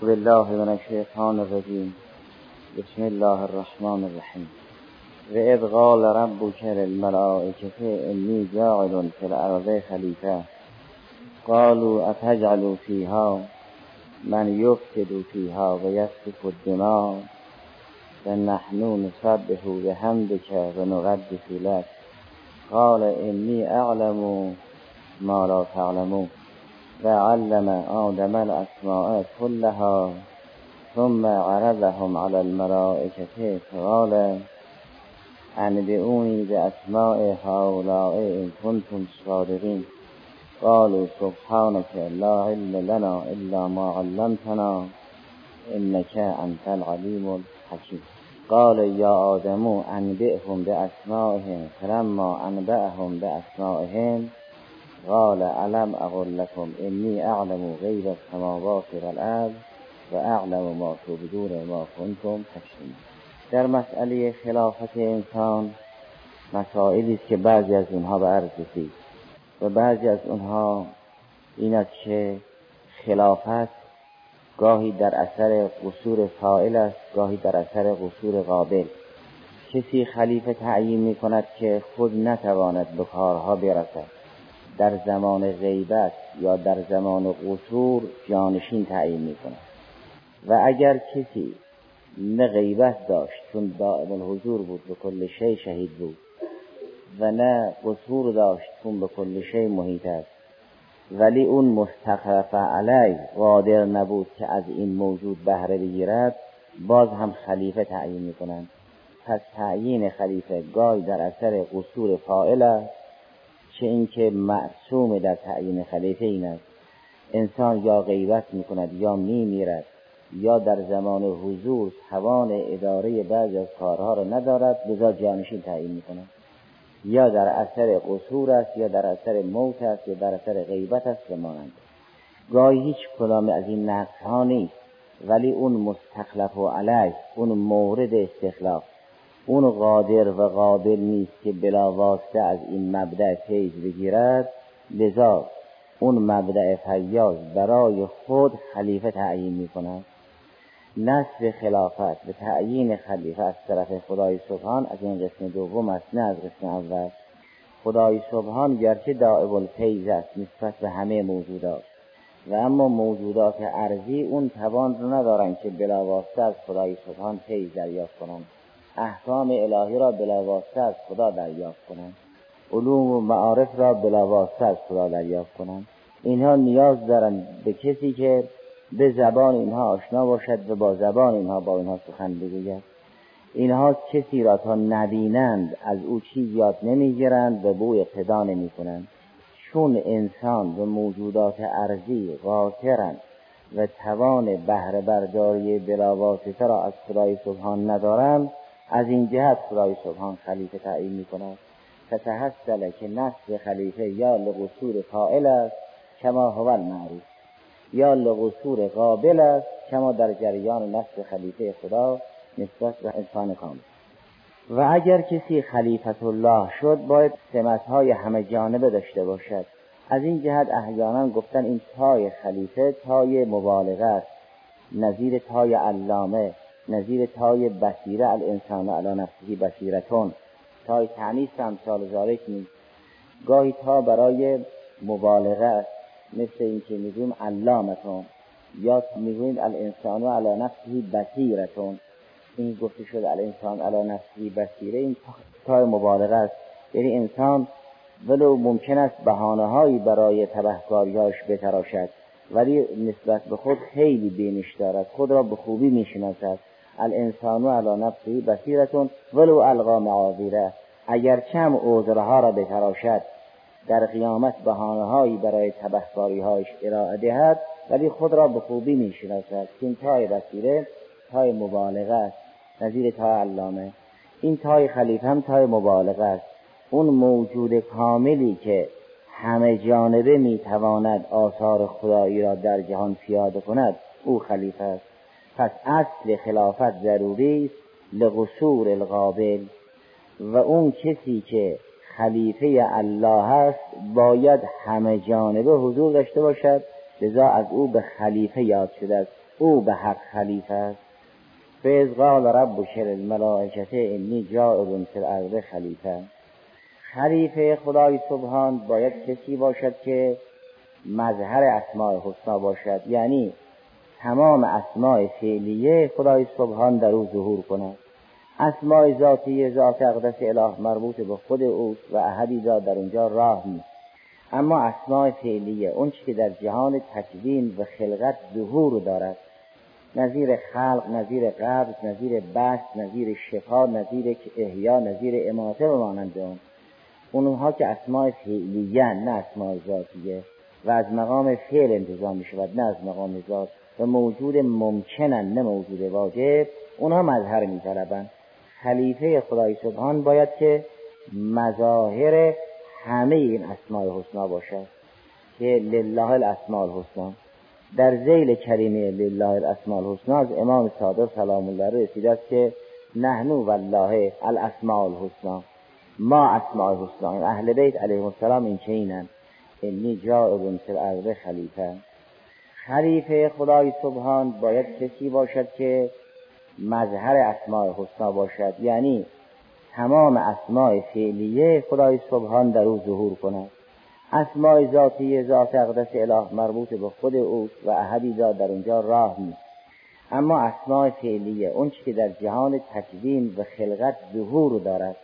بالله من الشیطان الرجیم بسم الله الرحمن الرحیم و اذ قال ربك للملائكة انی جاعل في الارض خلیفه قالوا اتجعل فيها؟ من يفسد فيها ويسفك الدماء. فنحن نسبح بحمدك ونقدس لك. قال إني أعلم ما لا تعلمون. وعلم آدم الأسماء كلها ثم عرضهم على الملائكة فقال أنبئوني بأسماء هؤلاء إن كنتم صادقين. قالوا سبحانك لا علم لنا إلا ما علمتنا إنك أنت العليم الحكيم. قال يا آدم أنبئهم بأسمائهم. فلما أنبأهم بأسمائهم قال ألم أقل لكم إني أعلم غيب السماوات والأرض و اعلم ما تبدون ما کنتم تکتمون در مسئله خلافت انسان مسائلی است که بعضی از اونها به عرض رسید و بعضی از اونها این است که خلافت گاهی در اثر قصور فائل است گاهی در اثر قصور قابل. کسی خلیفه تعیین می کند که خود نتواند به کارها برسد. در زمان غیبت یا در زمان قصور جانشین تعیین می کند و اگر کسی نه غیبت داشت چون دائم الحضور بود به کل شی شهید بود و نه قصور داشت چون به کل شی محیط است. ولی اون مستخرف علی قادر نبود که از این موجود بهره بگیرد باز هم خلیفه تعیین می‌کنند. پس تعیین خلیفه گای در اثر قصور فائل است. چه اینکه معصوم در تعیین خلیفه این است. انسان یا غیبت می‌کند یا میمیرد یا در زمان حضور توان اداره بعضی از کارها را ندارد لذا جانشین تعیین می‌کند. یا در اثر قصور است یا در اثر موت است یا در اثر غیبت است و مانند. گاهی هیچ کدام از این نقص ها نیست ولی اون مستخلف و علیه اون مورد استخلاف. اون قادر و قابل نیست که بلا واسطه از این مبدع فیض بگیرد. لذا اون مبدع فیاض برای خود خلیفه تعیین می کند نصب خلافت به تعیین خلیفه از طرف خدای سبحان از این قسم دوم است نه از قسم اول. خدای سبحان گرچه دائب الفیض است نسبت به همه موجودات. و اما موجودات ارزی اون توان رو ندارن که بلاواسطه از خدای سبحان فیض دریافت کنند. احکام الهی را بلاواسطه از خدا دریافت کنند. علوم و معارف را بلاواسطه از خدا دریافت کنند. اینها نیاز دارند به کسی که به زبان اینها آشنا باشد و با زبان اینها با اینها سخن بگوید. اینها کسی را تا نبینند از او چیز یاد نمی‌گیرند و بو اقتدا نمی کنند چون انسان و موجودات ارزی قاطرند و توان بهره برداری بلاواسطه را از خدای سبحان ندارند از این جهت خدای سبحان خلیفه تعیین می کند فتحصل که نصب خلیفه یا لقصور فائل است کما هو المعروف. یا لقصور قابل است کما در جریان نصب خلیفه خدا نسبت به انسان کامل. و اگر کسی خلیفت الله شد باید سمتهای همه جانبه داشته باشد. از این جهت احیانا گفتن این تای خلیفه تای مبالغه است نظیر تای علامه. نظیر تای بصیره الانسان علی نفسه بصیرتون. تای تعنیس هم سال زارک نیست گاهی تا برای مبالغه مثل اینکه می‌گویم علامتون یا می‌گویم الانسان علی نفسه بصیرتون. این گفته شد الانسان علی نفسه بصیره این تای مبالغه است. یعنی انسان ولو ممکن است بهانه هایی برای تبهکاریهاش بتراشد ولی نسبت به خود خیلی بینش دارد خود را به خوبی می‌شناسد. الانسان علی نفسه بصیرتون ولو القا معاذیره. اگر چم عذرها را بتراشد در قیامت بهانه هایی برای تبهکاری هایش ارائه دهد ولی خود را به خوبی می‌شناسد. این تای بصیره تای مبالغه است. نظیر تای علامه. این تای خلیفه هم تای مبالغه است. اون موجود کاملی که همه جانبه می‌تواند آثار خدایی را در جهان پیاده کند او خلیفه است. پس اصل خلافت ضروری است لقصور القابل و اون کسی که خلیفه الله است باید همه جانبه حضور داشته باشد لذا از او به خلیفه یاد شده است. او به حق خلیفه است. فیض قال رب الملائکت انی جائب فی الارض خلیفه. خلیفه خدای سبحان باید کسی باشد که مظهر اسماع حسنا باشد یعنی تمام اسماع فعلیه خدای سبحان در او ظهور کند اسماع ذاتی ذات اقدس اله مربوط به خود اوست و احدی را در اونجا راه نیست. اما اسماع فعلیه اون که در جهان تکوین و خلقت ظهور دارد. نظیر خلق نظیر قبض نظیر بست نظیر شفا نظیر احیا نظیر اماته و مانند اون. اونها که اسماع فعلیه نه اسماع ذاتیه. و از مقام فعل انتظام می شود نه از مقام ذات. و موجود ممکنن نه موجود واجب. اونها مظهر می طلبن. خلیفه خدای سبحان باید که مظاهر همه این اسماع حسنا باشد که لله الاسماء الحسنا در زیل کریمه لله الاسماء الحسنا از امام صادق سلام الله رسیده است که نحنو والله الاسماء الحسنا ما اسماء الحسنا اهل بیت علیه السلام این چینن انی جائب فی الارض خلیفه. خلیفه خدای سبحان باید کسی باشد که مظهر اسماع حسنا باشد. یعنی تمام اسماع فعلیه خدای سبحان در او ظهور کند. اسماع ذاتی ذات اقدس اله مربوط به خود اوست و احدی را در اونجا راه نیست. اما اسماع فعلیه اون که در جهان تکوین و خلقت ظهور دارد.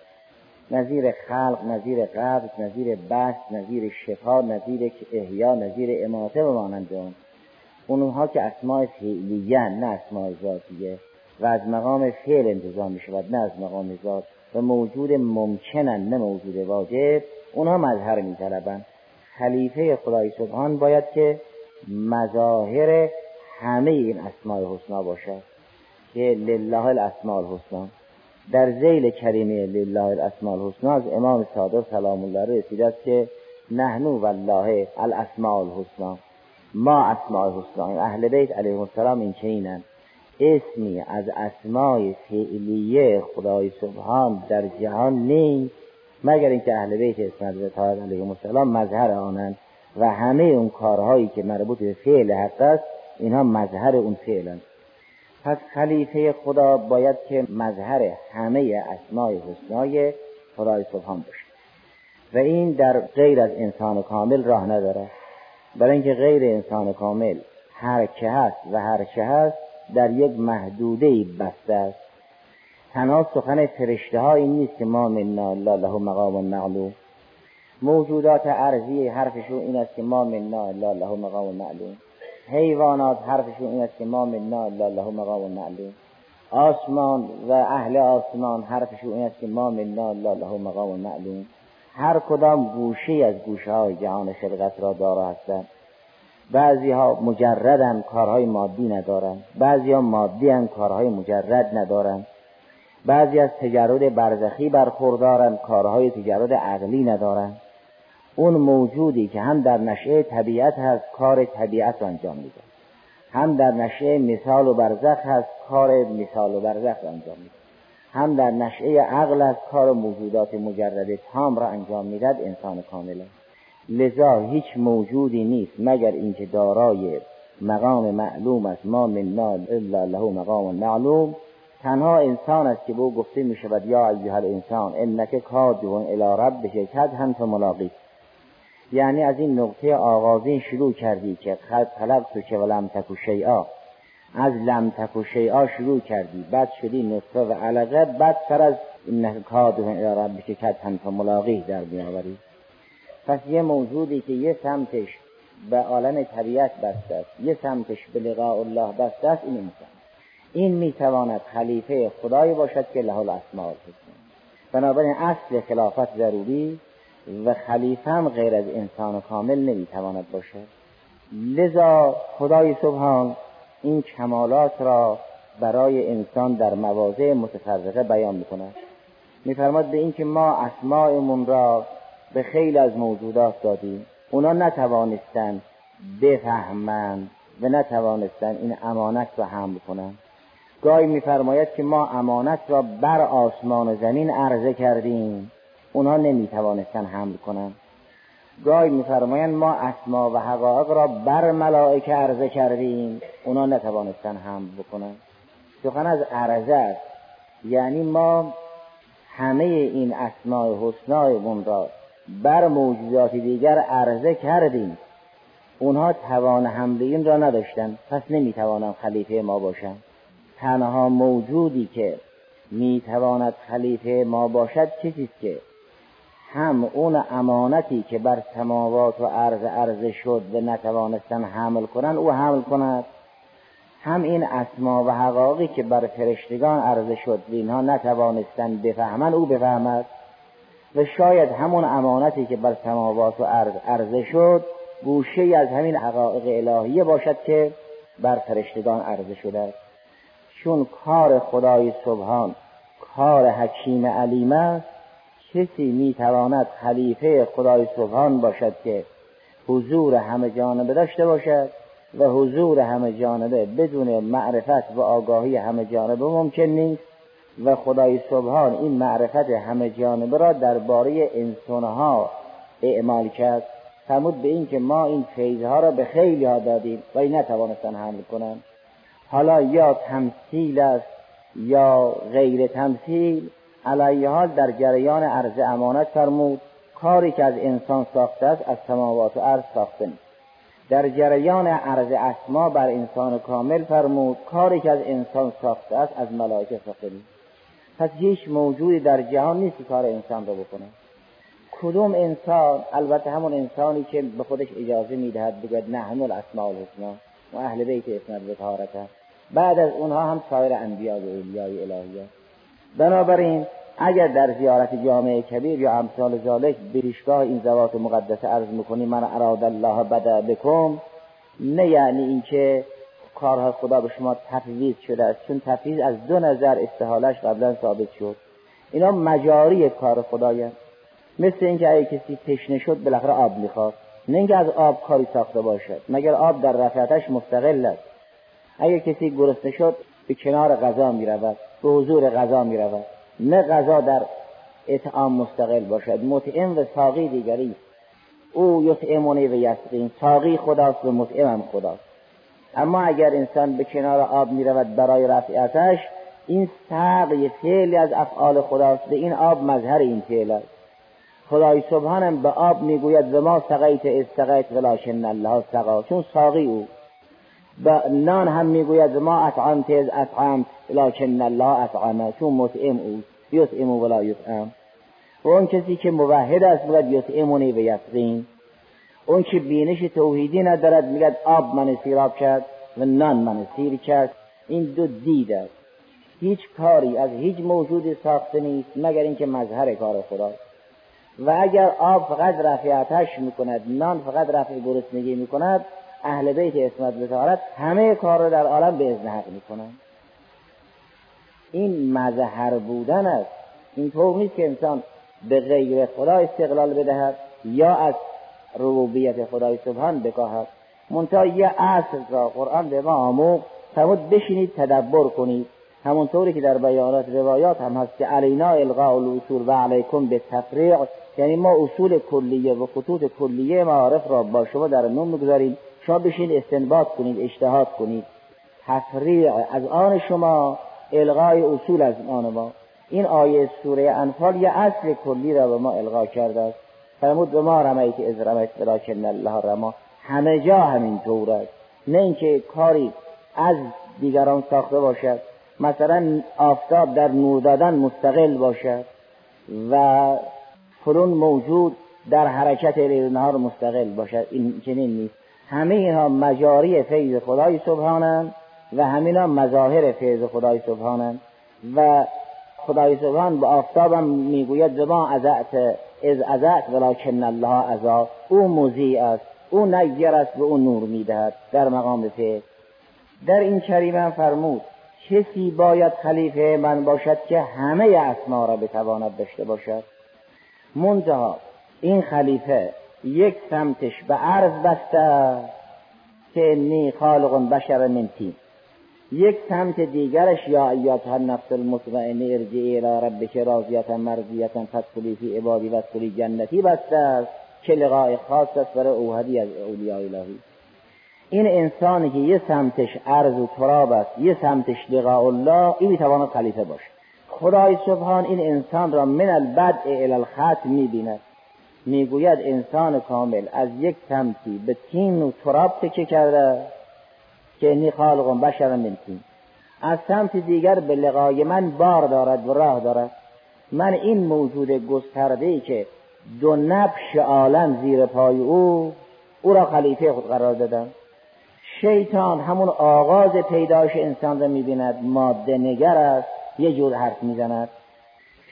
نظیر خلق نظیر قبض نظیر بست نظیر شفا نظیر احیا نظیر اماته و مانند اون. اونها که اسماع فعلیه نه اسماع ذاتیه. و از مقام فعل انتظام می شود نه از مقام ذات. و موجود ممکنن نه موجود واجب. اونها مظهر می طلبن. خلیفه خدای سبحان باید که مظاهر همه این اسماع حسنا باشد که لله الاسماء الحسنا. در زیل کریمه لله الاسماء الحسنا از امام صادق سلام الله رسیده است که نحنو والله الاسماء الحسنا. ما اسماء الحسنا اهل بیت علیه السلام این چینن اسمی از اسمای فعلیه خدای سبحان در جهان نیست مگر اینکه اهل بیت اسم حضرت علیه السلام مظهر آنند. و همه اون کارهایی که مربوط به فعل حق است اینها مظهر اون فعلند پس خلیفه خدا باید که مظهر همه اسمای حسنای خدای سبحان باشه. و این در غیر از انسان کامل راه نداره. برای اینکه غیر انسان کامل هر که هست و هر چه هست در یک محدوده بسته است. تنها سخن فرشته این نیست که ما منا الله له مقام معلوم. موجودات ارضی حرفشون این است که ما منا الله له مقام معلوم. حیوانات حرفشون این است که ما منا الله له مقام معلوم. آسمان و اهل آسمان حرفشون این است که ما منا الله له مقام معلوم. هر کدام گوشه از گوشه های جهان خلقت را دارا هستند. بعضی ها مجردن کارهای مادی ندارن. بعضی ها مادی هن کارهای مجرد ندارن. بعضی از تجرد برزخی برخوردارن کارهای تجرد عقلی ندارن. اون موجودی که هم در نشه طبیعت هست کار طبیعت انجام میده. هم در نشه مثال و برزخ هست کار مثال و برزخ انجام میده. هم در نشه عقل هست کار موجودات مجرد تام را انجام می‌داد انسان کامله لذا هیچ موجودی نیست مگر اینکه دارای مقام معلوم است. ما منا الا له مقام معلوم. تنها انسان است که به او گفته می شود یا ایها الانسان انک کادون الی ربک. هم تو ملاقی. یعنی از این نقطه آغازین شروع کردی که خلق طلب تو که ولم تکو شیعا از لم تکو شیعا شروع کردی. بعد شدی نطفه و علقه. بعد سر از کادون الی ربک هم تو ملاقی در میآوری پس یه موجودی که یه سمتش به عالم طبیعت بسته است یه سمتش به لقاء الله بسته است این انسان این می‌تواند خلیفه خدایی باشد که له الاسماء الحسنا بنابراین اصل خلافت ضروری و خلیفه هم غیر از انسان کامل نمی‌تواند باشد. لذا خدای سبحان این کمالات را برای انسان در مواضع متفرقه بیان می‌کند. میفرماد به اینکه ما اسماءمون را به خیلی از موجودات دادیم. اونا نتوانستند بفهمند و نتوانستند این امانت را حمل کنند. گاهی میفرماید که ما امانت را بر آسمان و زمین عرضه کردیم. اونا نمی‌توانستند حمل کنند. گاهی میفرمایند ما اسما و حقایق را بر ملائکه عرضه کردیم. اونا نتوانستن هم بکنن سخن از عرضه است. یعنی ما همه این اسماء حسنایمون را بر موجودات دیگر عرضه کردیم. اونها توان حمل این را نداشتن. پس نمی‌توانند خلیفه ما باشند. تنها موجودی که می‌تواند خلیفه ما باشد کسی که هم اون امانتی که بر سماوات و عرض عرضه شد و نتوانستن حمل کنند او حمل کند. هم این اسما و حقاقی که بر فرشتگان عرضه شد و اینها نتوانستن بفهمند او بفهمد. و شاید همون امانتی که بر سماوات و عرض عرضه شد گوشه از همین حقایق الهیه باشد که بر فرشتگان عرضه شده چون کار خدای سبحان کار حکیم علیم است کسی می‌تواند خلیفه خدای سبحان باشد که حضور همه جانبه داشته باشد و حضور همه جانبه بدون معرفت و آگاهی همه جانبه ممکن نیست و خدای سبحان این معرفت همه جانبه را درباره انسانها اعمال کرد. فرمود به این که ما این فیضها را به خیلی ها دادیم و این نتوانستن حمل کنند. حالا یا تمثیل است یا غیر تمثیل علیه حال در جریان عرض امانت فرمود کاری که از انسان ساخته است از سماوات و عرض ساخته نیست. در جریان عرض اسما بر انسان کامل فرمود کاری که از انسان ساخته است از ملائکه ساخته نیست. پس هیچ موجودی در جهان نیست که کار انسان را بکنه. کدوم انسان؟ البته همون انسانی که به خودش اجازه می‌دهد بگوید نحن الاسماء الحسنا و اهل بیت اسمت به بعد از اونها هم سایر انبیا و اولیای الهیه. بنابراین اگر در زیارت جامعه کبیر یا امثال ذالک بریشگاه این زوات مقدسه عرض می‌کنی من اراد الله بدا بکن نه یعنی اینکه کارها خدا به شما تفویض شده است چون تفویض از دو نظر استحالش قبلا ثابت شد. اینا مجاری کار خدایند مثل اینکه اگه کسی تشنه شد بالاخره آب می‌خواد. نه اینکه از آب کاری ساخته باشد مگر آب در رفعتش مستقل است. اگر کسی گرسنه شد به کنار غذا می رود به حضور غذا می رود نه غذا در اطعام مستقل باشد. مطعم و ساقی دیگری. او یطعمونی و یسقین. ساقی خداست و مطعمم خداست. اما اگر انسان به کنار آب می رود برای رفعتش این سقی فعلی از افعال خداست به این آب مظهر این فعل است. خدای سبحانم به آب می‌گوید و ما سقیت استقیت ولاشن الله سقا. چون ساقی او. و نان هم می‌گوید ما اطعام تیز اطعام لکن الله اطعامه چون مطعم او یطعم ولا یطعم. و اون کسی که موحد است میگد یطعمونی و یسقین اون که بینش توحیدی ندارد میگد آب من سیراب کرد و نان من سیر کرد. این دو دید است. هیچ کاری از هیچ موجود ساخته نیست مگر اینکه مظهر کار خداست و اگر آب فقط رفع آتش می‌کند نان فقط رفع گرسنگی می‌کند اهل بیت اسمت بتارت همه کار رو در عالم به ازن حق می‌کنن. این مظهر بودن است. این طور نیست که انسان به غیر خدا استقلال بدهد یا از ربوبیت خدای سبحان بکاهد. منتها یه اصل را قرآن به ما آموخت فرمود بشینید تدبر کنید. همونطوری که در بیانات روایات هم هست که علینا القاء الاصول و علیکم به تفریع یعنی ما اصول کلیه و خطوط کلیه معارف را با شما در نوم می‌گذاریم. شما بشین استنباط کنید اجتهاد کنید. تفریع از آن شما الغای اصول از آن ما. این آیه سوره انفال یه اصل کلی را به ما الغا کرده است. فرمود به ما رمیت از رمیت بلاکن الله رما. همه جا همین طور است. نه اینکه کاری از دیگران ساخته باشد. مثلا آفتاب در نور دادن مستقل باشد و فلون موجود در حرکت نهار مستقل باشد. این چنین نیست. همه اینها مجاری فیض خدای سبحانند و همینا مظاهر فیض خدای سبحانند و خدای سبحان به آفتابم می‌گوید زما ازعت از ازعت ولکن الله ازا او موزی است او نیر است و او نور می‌دهد. در مقام فیض. در این کریمه فرمود کسی باید خلیفه من باشد که همه اسما را بتواند داشته باشد. منتها این خلیفه یک سمتش به عرض بسته که انی خالق بشر من تین یک سمت دیگرش یا ایات نفس المطمئنه ارجعی الى ربک راضیتا مرضیتا فدخلی فی عبادی وادخلی جنتی بسته است که لقای خاص است برای اوهدی از اولیاء الهی. این انسانی که یه سمتش عرض و تراب است یه سمتش لقاء الله این می‌تواند خلیفه باشه. خدای سبحان این انسان را من البدء الى الختم می‌بیند. می‌گوید انسان کامل از یک سمتی به تین و تراب تکه کرده که انی خالق بشر من تین از سمت دیگر به لقای من بار دارد و راه دارد. من این موجود گسترده ای که دو نبش عالم زیر پای او او را خلیفه خود قرار دادم. شیطان همون آغاز پیدایش انسان را می‌بیند. ماده نگر است یه جور حرف می‌زند.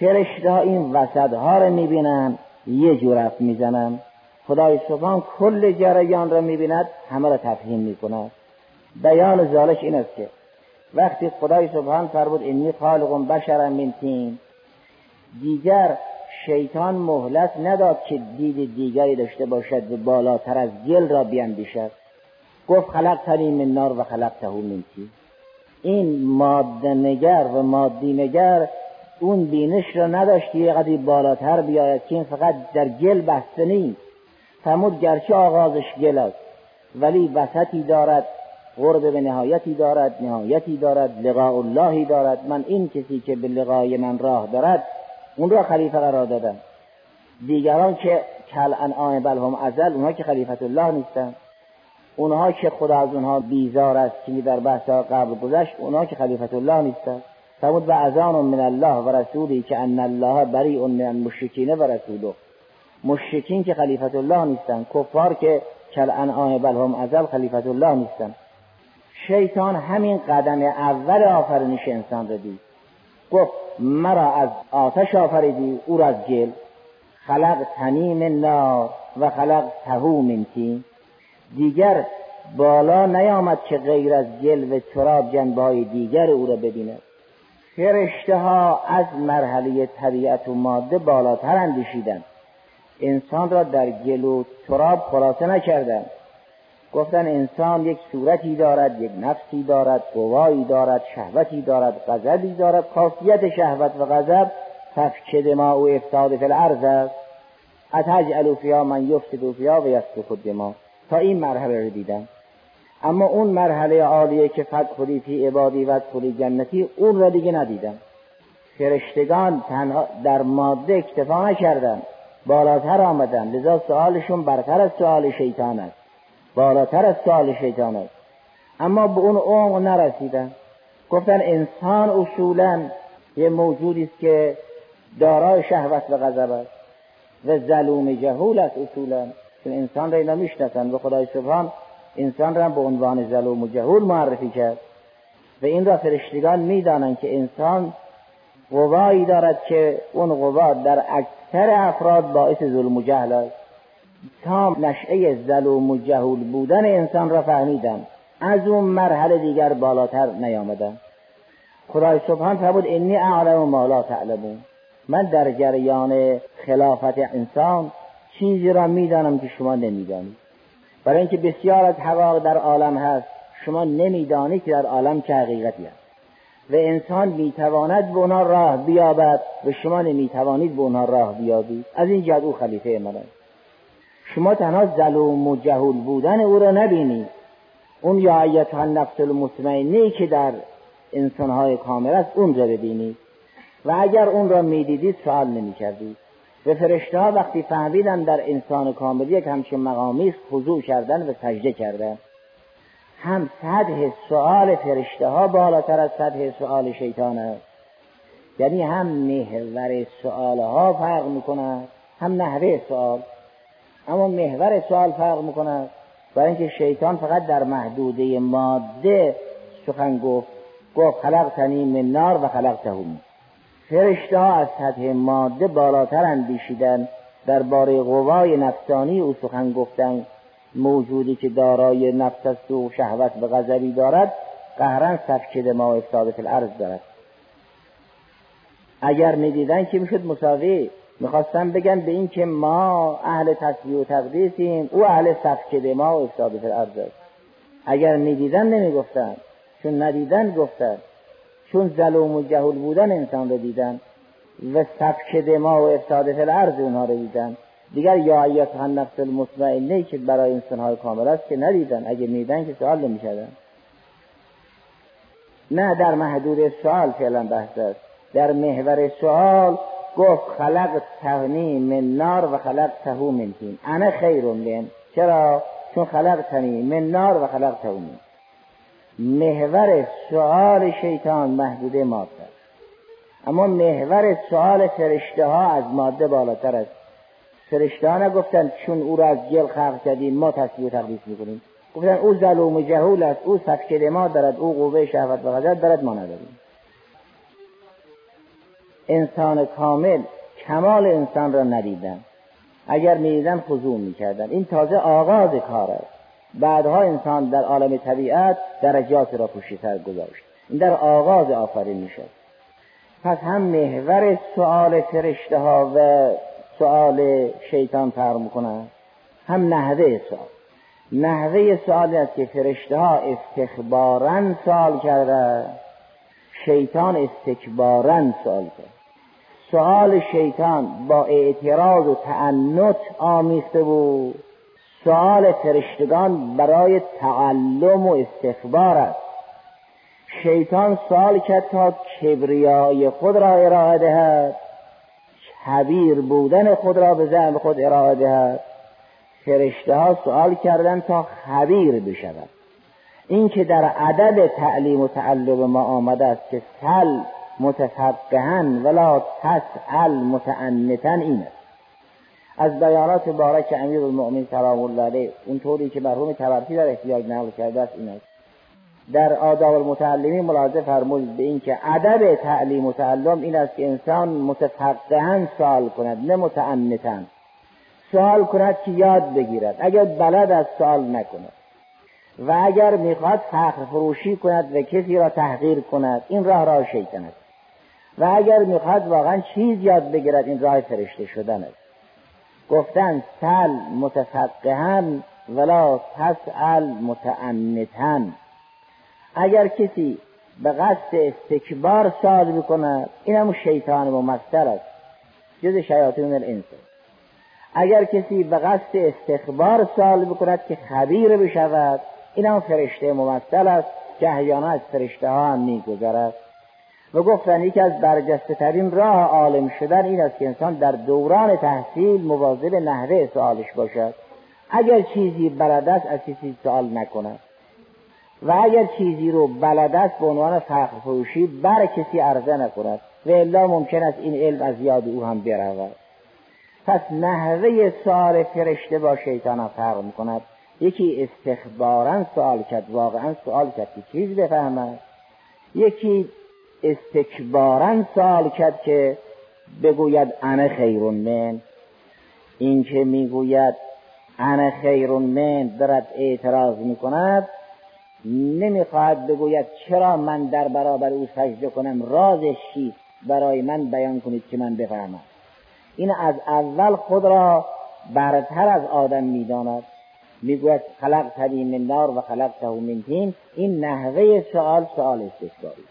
فرشته ها این وسط ها می‌بینند. یه جور حرف می‌زنند خدای سبحان کل جریان را می‌بیند همه را تفهیم می‌کند. بیان زالش این است که وقتی خدای سبحان فرمود انی خالق بشر من تین. دیگر شیطان مهلت نداد که دید دیگری داشته باشد و بالاتر از گل را بیندیشد. گفت خلقتنی من نار و خلقته من تین. این ماده نگر و مادی نگر اون بینش را نداشت که یه بالاتر بیاید که این فقط در گل بسته نیست. فرمود گرچه آغازش گل است ولی وسطی دارد قرب به نهایتی دارد نهایتی دارد لقاء اللهی دارد. من این کسی که به لقای من راه دارد اون را خلیفه قرار دادم. دیگران که کل انعام بل هم ازل اونها که خلیفت الله نیستن. اونها که خدا از اونها بیزار است که در بحث قبل گذشت اونها که خلیفت الله نیستن. فرمود و ازان من الله و رسولی که ان الله بریء من المشرکین و رسوله. مشرکین که خلیفت الله نیستن. کفار که کل انعام بل هم ازل خلیفت الله نیستن. شیطان همین قدم اول آفرینش انسان را دید. گفت مرا از آتش آفریدی او را از گل. خلق تنیم نار و خلق تهو من دیگر بالا نیامد که غیر از گل و تراب جنبه های دیگر او را ببیند. فرشته ها از مرحله طبیعت و ماده بالاتر اندیشیدند. انسان را در گل و تراب خلاصه نکردند. گفتن انسان یک صورتی دارد یک نفسی دارد قوایی دارد شهوتی دارد غضبی دارد خاصیت شهوت و غضب تفک دماء و افتاد فی الارض است. اتجعل فیها من یفسد فیها و یسفک الدماء تا این مرحله رو دیدم. اما اون مرحله عالیه که فدخلی فی عبادی و خلی جنتی اون را دیگه ندیدم. فرشتگان تنها در ماده اکتفا نکردن. بالاتر آمدن. لذا سوالشون برتر از سوال شیطان است. بالاتر از سوال شیطان است. اما به اون عمق نرسیدن. گفتن انسان اصولا یه موجودی است که دارای شهوت و غضب است و ظلوم جهول است اصولا. چون انسان را اینا می‌شناسن. و خدای سبحان انسان را به عنوان ظلوم و جهول معرفی کرد و این را فرشتگان می‌دانند که انسان قوایی دارد که اون قوا در اکثر افراد باعث ظلم و جهل است. تا نشعه ظلوم و جهول بودن انسان را فهمیدن از اون مرحله دیگر بالاتر نیامدن خدای سبحان فرمود انی اعلم ما لا تعلمون. من در جریان خلافت انسان چیزی را می‌دانم که شما نمی‌دانید. برای اینکه بسیار از حقایق در عالم هست شما نمی‌دانید که در عالم چه حقیقتی است و انسان می‌تواند به اونها راه بیابد و شما نمی‌توانید به اونها راه بیابید. از این جد او خلیفه من شما تنها ظلوم و جهول بودن او را نبینید. اون یا ایتها النفس المطمئنه که در انسانهای کامل است اون را ببینید. و اگر اون را می‌دیدید سوال نمی‌کردید. و فرشته ها وقتی فهمیدن در انسان کامل یک همچین مقامی است خضوع کردن و سجده کردن. هم سطح سؤال فرشته ها بالاتر از سطح سؤال شیطان است. یعنی هم محور سؤال ها فرق می‌کنه هم نحوه سؤال. اما محور سؤال فرق می‌کنه برای اینکه شیطان فقط در محدوده ماده سخن گفت گفت خلقتنی من نار و خلقته فرشته ها از سطح ماده بالاتر اندیشیدن درباره قوای نفسانی او سخن گفتن موجودی که دارای نفس است و شهوت به غضبی دارد قهرن سفک ما افتاده فی الارض دارد. اگر می‌دیدن که می‌شد مساوی می‌خواستن بگن به این که ما اهل تصویه و تقدیسیم او اهل سفک ما و افتاده فی الارض است. اگر می‌دیدن نمی‌گفتن چون ندیدن گفتن چون ظلوم و جهول بودن انسان رو دیدن و سفک دما و افتاد فی الارض اونها رو دیدن. دیگر یا ایت نفس المطمئنه که برای انسانهای کامل است که ندیدن. اگه میدن که سوال نمی‌کردن. نه در محدود سوال فعلا بحث است. در محور سوال گفت خلق تهنی من نار و خلق تهو من تین. انا خیر من. چرا؟ چون خلق تنی من نار و خلق تهو من. محور سوال شیطان محدوده ماده. اما محور سوال فرشته ها از ماده بالاتر است. فرشته ها نگفتن چون او را از گل خلق کردیم ما تصویر و تقدیس می‌کنیم. گفتن او ظلوم جهول است او سفکر ما دارد او قوه شهوت و غضب دارد ما نداریم. انسان کامل کمال انسان را ندیدن. اگر می‌دیدن خضوع می‌کردن. این تازه آغاز کار است. بعدها انسان در عالم طبیعت درجات را پوشیتر گذاشت. این در آغاز آفرین می‌شد. پس هم محور سؤال فرشته ها و سؤال شیطان فرق می‌کنن هم نحوه سؤال. نحوه سؤال است که فرشته ها استخبارا سوال کرده شیطان استکبارا سوال کرد. سوال شیطان با اعتراض و تعنت آمیخته بود. سوال فرشتگان برای تعلم و استخبار است. شیطان سوال کرد تا کبریای خود را ارائه دهد حبیر بودن خود را به زعم خود ارائه دهد. فرشته ها سوال کردن تا خبیر بشود. این که در عدد تعلیم و تعلم ما آمده است که سل متفقهن ولا تسأل متعنتن این است. از بیانات بارک امیر المؤمن سلام الله علیه اونطوری که مرحوم تبرسی در احتیاج نقل کرده است این است. در آداب المتعلمی ملاحظه فرمود به اینکه ادب تعلیم و تعلم این است که انسان متفقهن سوال کند نه متعنتن سوال کند که یاد بگیرد. اگر بلد از سوال نکند. و اگر می‌خواد فخر فروشی کند و کسی را تحقیر کند این راه راه شیطان است. و اگر می‌خواد واقعا چیز یاد بگیرد این راه فرشته شدن است. گفتن سل متفقهن ولا تسأل متعنتن اگر کسی به قصد استکبار سال می‌کند این هم شیطان ممثل است جز شیاطین الانس. اگر کسی به قصد استخبار سال بکند که خبیر بشود این هم فرشته ممثل است که احیانا از فرشته ها هم میگذرد. و گفتن یکی از برجسته ترین راه عالم شدن این است که انسان در دوران تحصیل مواظب نحوه سوالش باشد. اگر چیزی بلد است از کسی سوال نکند. و اگر چیزی رو بلد است به عنوان فقر فروشی بر کسی عرضه نکند. و الا ممکن است این علم از یاد او هم برود. پس نحوه سوال فرشته با شیطان فرق می‌کند. یکی استخبارا سوال کرد واقعا سوال کرد که چیز بفهمد. یکی استکبارا سوال کرد که بگوید انا خیرون من. این که می‌گوید انا خیرون من دارد اعتراض می‌کند نمی‌خواهد بگوید چرا من در برابر او سجده کنم رازش چیست برای من بیان کنید که من بفهمم. این از اول خود را برتر از آدم می‌داند. می‌گوید خلق من نار و خلق من تین این نحوه سوال سوال استکباری.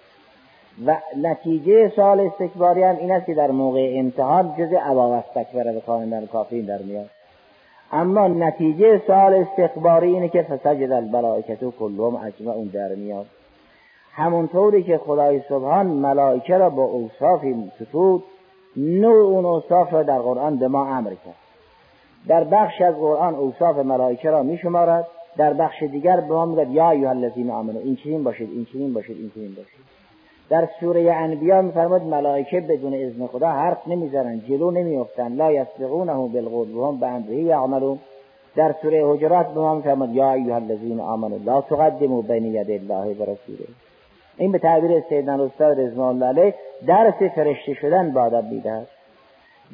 و نتیجه سوال استکباری هم این است که در موقع امتحان جز ابا و استکبر به کامل کافرین در میاد اما نتیجه سوال استخباری اینه که فسجد الملائکتو کلهم اون در میاد همونطوری که خدای سبحان ملائکه را با اوصافی ستود نوع اون اوصاف را در قرآن به ما امر کرد. در بخش از قرآن اوصاف ملائکه را میشمارد در بخش دیگر به ما یا ایها الذین آمنو این چنین باشید این چنین باشید این چنین باشید. در سوره انبیا میفرماد ملائکه بدون اذن خدا حرف نمی‌زنن جلو نمیافتن. لا یسبقونه بالقول وهم بامره یعملون. در سوره حجرات به ما میفرماد یا ایها الذین آمنوا لا تقدموا بین ید الله و رسوله. این به تعبیر سیدنا استاد رضوان الله علیه درس فرشته شدن به آدم می‌دهد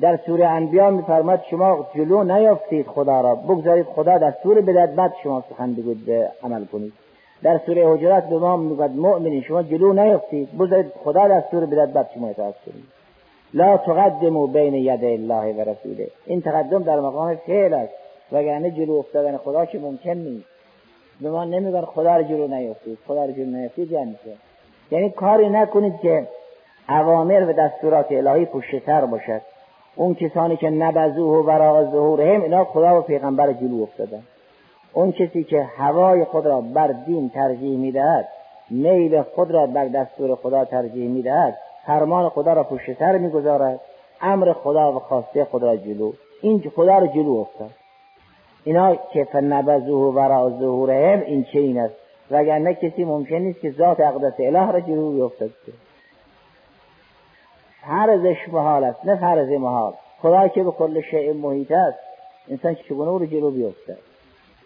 در سوره انبیا میفرماد شما جلو نیافتید خدا را بگذارید خدا دستور بدهد بعد شما سخن بگوید عمل کنید. در سوره حجرات به ما می‌گوید مؤمنین شما جلو نیفتید. بذارید خدا دستور بدهد بعد شما اطاعت کنید لا تقدموا بین ید الله و رسوله. این تقدم در مقام فعل است. وگرنه جلو افتادن خدا که ممکن نیست. به ما نمیگن خدا رو جلو نیفتید. خدا رو جلو نیفتید یعنی یعنی کاری نکنید که اوامر و دستورات الهی پشتتر باشد. اون کسانی که نبزوه و برای ظهورهم اینا خدا و پیغمبر جلو افتادن. اون کسی که هوای خود را بر دین ترجیح می‌دهد میل خود را بر دستور خدا ترجیح می‌دهد فرمان خدا را پشت سر می‌گذارد امر خدا و خواسته خدا جلو این خدا را جلو افتاد. اینا که فنبذوه برا ظهورهم این چه این است؟ وگرنه کسی ممکن نیست که ذات اقدس اله را جلو بیفتد. فرضش محال است نه فرض محال. خدا که به کل شیء محیط است انسان چگونه او رو جلو بیفتد؟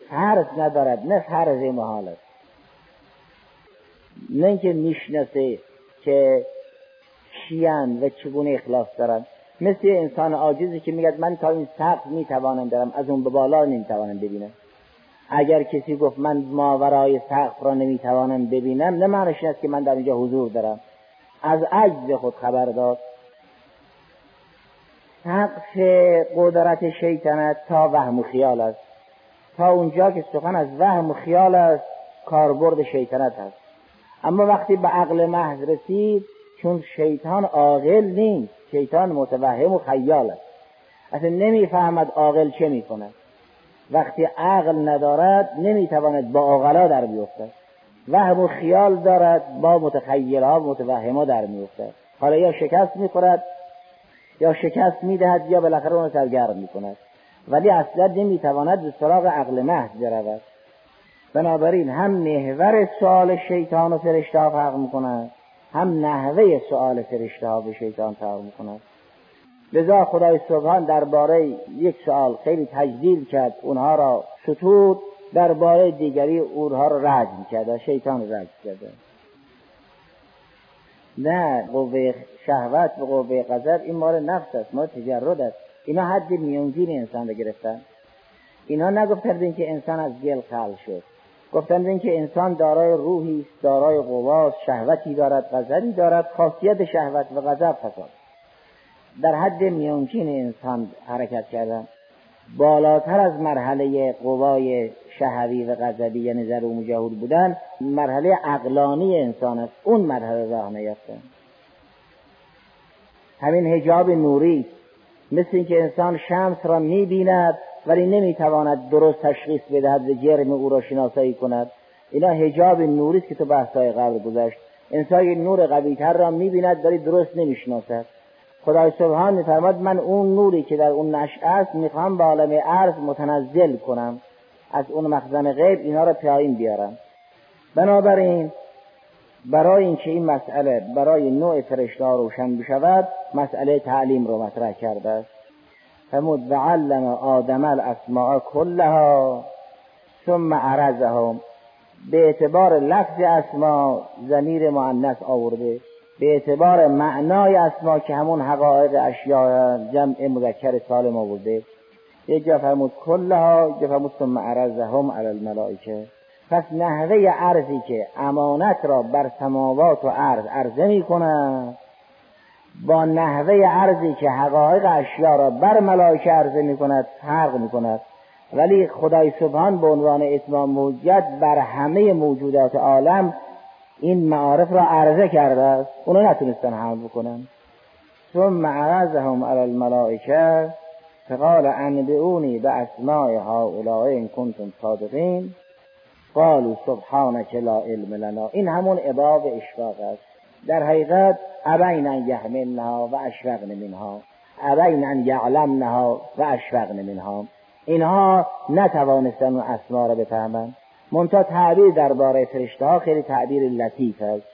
فرض ندارد نه فرض محال است نه اینکه می‌شناسه که کیان و چگونه اخلاص دارن. مثل انسان عاجزی که میگه من تا این سقف می‌توانم دارم از اون به بالا نمی‌توانم ببینم. اگر کسی گفت من ماورای سقف را نمی‌توانم ببینم نه معنیش است که من در اینجا حضور دارم. از عجز خود خبر داد. سقف قدرت شیطنت تا وهم و خیال است. تا اونجا که سخن از وهم و خیال است کاربرد شیطنت است اما وقتی به عقل محض رسید چون شیطان عاقل نیست شیطان متوهم و خیال است. اصلا نمی‌فهمد عاقل چه می‌کند وقتی عقل ندارد نمی‌تواند با عاقلا در بیفتد. وهم و خیال دارد با متخیلها و متوهما در میفتد حالا یا شکست می‌خورد یا شکست می‌دهد یا بالاخره اون سرگرم می‌کند. ولی اصلا نمی‌تواند به سراغ عقل محض برود. بنابراین هم محور سوال شیطان و فرشته ها فرق می‌کند هم نحوه سوال فرشته ها به شیطان فرق می‌کند. لذا خدای سبحان درباره یک سوال خیلی تجدیل کرد اونها را ستود درباره دیگری اونها را رجم کرد شیطان رجم کرده نه قوه شهوت و قوه غضب این مال نفس است مال تجرد است. اینا حد میونگین انسان رو گرفتن. اینا نگفتند که انسان از گل خل شد. گفتند اینکه انسان دارای روحی دارای قواست شهوتی دارد غضبی دارد خاصیت شهوت و غضب فساد در حد میانچین انسان حرکت کردن. بالاتر از مرحله قوای شهوی و غضبی یعنی زر و مجاهول بودن مرحله عقلانی انسان است. اون مرحله راه نیفتن همین هجاب نوری. مثل اینکه انسان شمس را می‌بیند ولی نمی‌تواند درست تشخیص بدهد و جرم او را شناسایی کند. اینا هجاب نوری است که تو بحثای قبل گذشت. انسان نور قویتر را می‌بیند ولی درست نمی‌شناسد. خدای سبحان میفرماد من اون نوری که در اون نشأه است می‌خوام به عالم عرض متنزل کنم. از اون مخزن غیب اینا را پیاین بیارم. بنابراین برای اینکه این مسئله برای نوع فرشته روشن بشود مسئله تعلیم رو مطرح کرده است. فرمود وعلم آدم الاسماء کلها ثم عرضهم. به اعتبار لفظ اسما زمیر معنس آورده. به اعتبار معنای اسما که همون حقایق اشیاء جمع مذکر سالم آورده. یک جا فرمود کلها یک فرمود ثم عرضهم علی الملائکه. پس نحوه عرضی که امانت را بر سماوات و عرض عرضه می با نحوه عرضی که حقایق اشیا را بر ملائکه عرضه می کند فرق می کند. ولی خدای سبحان به عنوان اتمام موجود بر همه موجودات عالم این معارف را عرضه کرده است. اونا نتونستن حمل بکنن. ثم عرضهم علی الملائکه فقال انبئونی به اسماء هؤلاء ان کنتم صادقین. قالوا سبحانك لا علم لنا. این همون اباب اشفاق است. در حقیقت ابین ان و اشفقن منها. ابین یعلمنها و اشفقن منها. اینها نتوانستن اون اسما را بفهمند. منتها تعبیر درباره فرشته ها خیلی تعبیر لطیف است.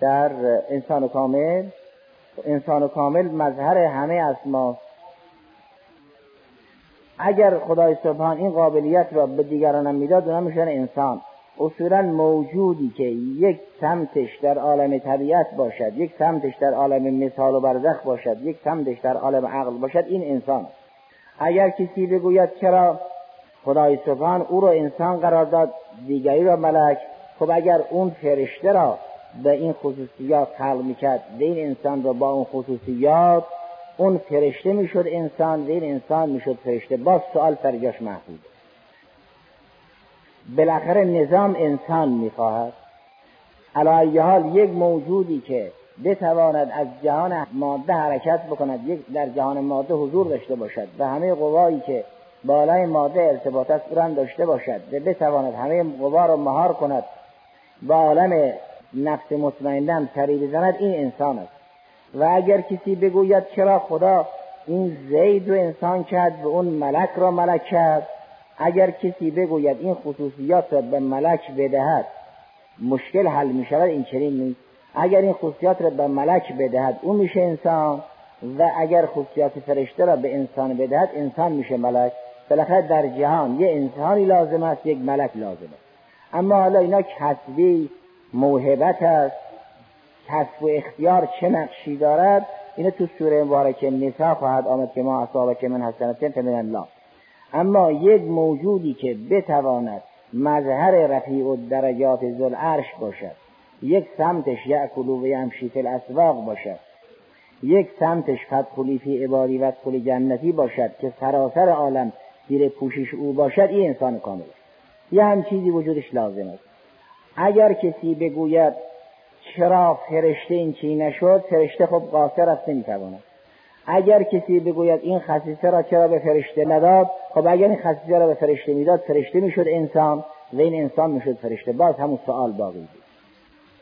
در انسان کامل انسان کامل مظهر همه اسما اگر خدای سبحان این قابلیت را به دیگران می‌داد اونها میشن انسان. اصولا موجودی که یک سمتش در عالم طبیعت باشد یک سمتش در عالم مثال و برزخ باشد یک سمتش در عالم عقل باشد این انسان. اگر کسی بگوید چرا خدای سبحان او را انسان قرار داد دیگری را ملک خب اگر اون فرشته را به این خصوصیات خلق می‌کرد به این انسان را با اون خصوصیات اون فرشته می‌شد انسان و این انسان می‌شد فرشته. باز سوال فرجاش محفوظ. بالاخره نظام انسان می‌خواهد. علایه حال یک موجودی که بتواند از جهان ماده حرکت بکند یک در جهان ماده حضور داشته باشد و همه قوایی که بالای ماده ارتباط است او داشته باشد و بتواند همه قوا را مهار کند. و عالم نفس مطمئنم سری بزند این انسان است. و اگر کسی بگوید چرا خدا این زید رو انسان کرد و اون ملک را ملک کرد اگر کسی بگوید این خصوصیات را به ملک بدهد مشکل حل می شود این چنین نیست. اگر این خصوصیات را به ملک بدهد اون میشه انسان و اگر خصوصیات فرشته را به انسان بدهد انسان میشه ملک. بالاخره در جهان یه انسانی لازم است یک ملک لازم است. اما حالا اینا کسبی موهبت است. کسب و اختیار چه نقشی دارد؟ اینو تو سوره مبارکه نسا خواهد آمد که ما اصابه که من حسنتین من الله اما یک موجودی که بتواند مظهر رفیع و درجات زل عرش باشد. یک سمتش یعکلو و یمشی الاسواق باشد. یک سمتش فدخلی فی عبادی و جنتی باشد که سراسر عالم زیر پوشش او باشد. این انسان کامل یه هم چیزی وجودش لازم است. اگر کسی بگوید چرا فرشته این چی نشد فرشته خب قاصر است نمی‌تواند. اگر کسی بگوید این خصیصه را چرا به فرشته نداد خب اگر این خصیصه را به فرشته می‌داد فرشته می‌شد انسان و این انسان می‌شد فرشته. باز همون سوال باقی بود.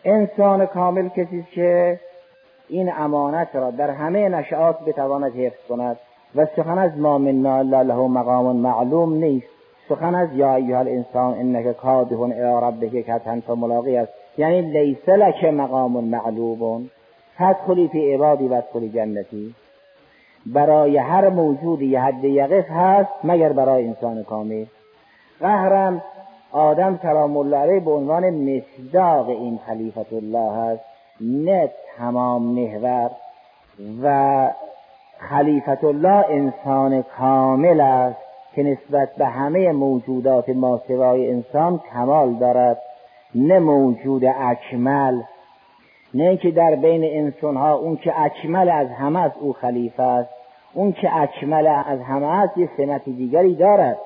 انسان کامل کسی که این امانت را در همه نشعات بتواند حفظ کند و سخن از ما منا له مقام معلوم نیست. سخن از یا ایها الانسان انک کادح الی ربک کتن فملاقی است. یعنی لیس لک مقام معلوم. فدخلی فی عبادی و ادخلی جنتی. برای هر موجودی حد یقف هست مگر برای انسان کامل. قهرم آدم سلام الله علیه به عنوان مصداق این خلیفت الله هست نه تمام محور و خلیفت الله انسان کامل است که نسبت به همه موجودات ماسوای انسان کمال دارد. نه موجود اکمل نه که در بین انسان ها اون که اکمل از همه از او خلیفه است. اون که اکمل از همه است یه سمت دیگری دارد.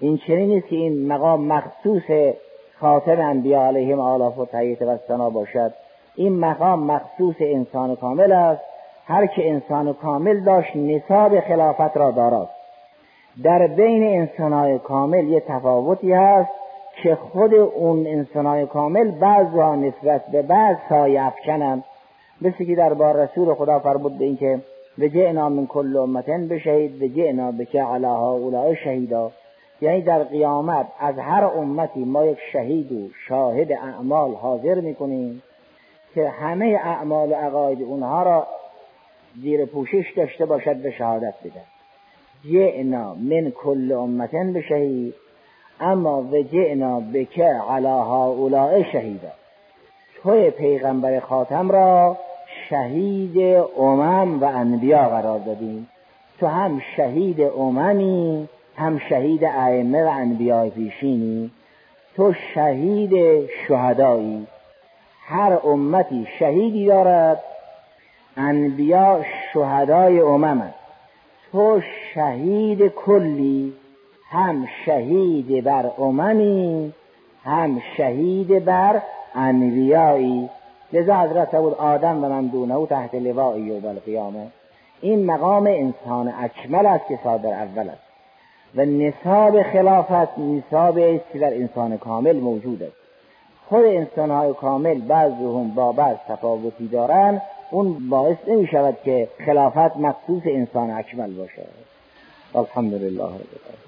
این چنین نیست که این مقام مخصوص خاتم انبیا علیهم آلاف و تحییت و سنا باشد. این مقام مخصوص انسان کامل است. هر که انسان کامل داشت نصاب خلافت را دارد. در بین انسانهای کامل یه تفاوتی هست. که خود اون انسانهای کامل بعضها نسبت به بعض سایه افکنند مثل که در بار رسول خدا فرمود به اینکه به جعنا من کل امتن بشهید به جعنا بکه علاها اولای شهیدا. یعنی در قیامت از هر امتی ما یک شهید و شاهد اعمال حاضر می‌کنیم که همه اعمال و عقاید اونها را زیر پوشش داشته باشد به شهادت بده جئنا من کل امتن به شهید اما و جئنا بکه علا هؤلاء شهیدا. توی پیغمبر خاتم را شهید امم و انبیا قرار دادیم. تو هم شهید اممی هم شهید ائمه و انبیاء پیشینی. تو شهید شهدایی. هر امتی شهیدی دارد. انبیا شهدای امم تو شهید کلی. هم شهید بر اممی هم شهید بر انبیایی. لذا حضرت بود آدم و من دونه تحت لوایی و القیامه. این مقام انسان اکمل است که صادر اول است. و نصاب خلافت نصاب است که در انسان کامل موجود است. خود انسان های کامل بعضهم با بعض تفاوتی دارند اون باعث نمی شود که خلافت مخصوص انسان اکمل باشد الحمدلله رب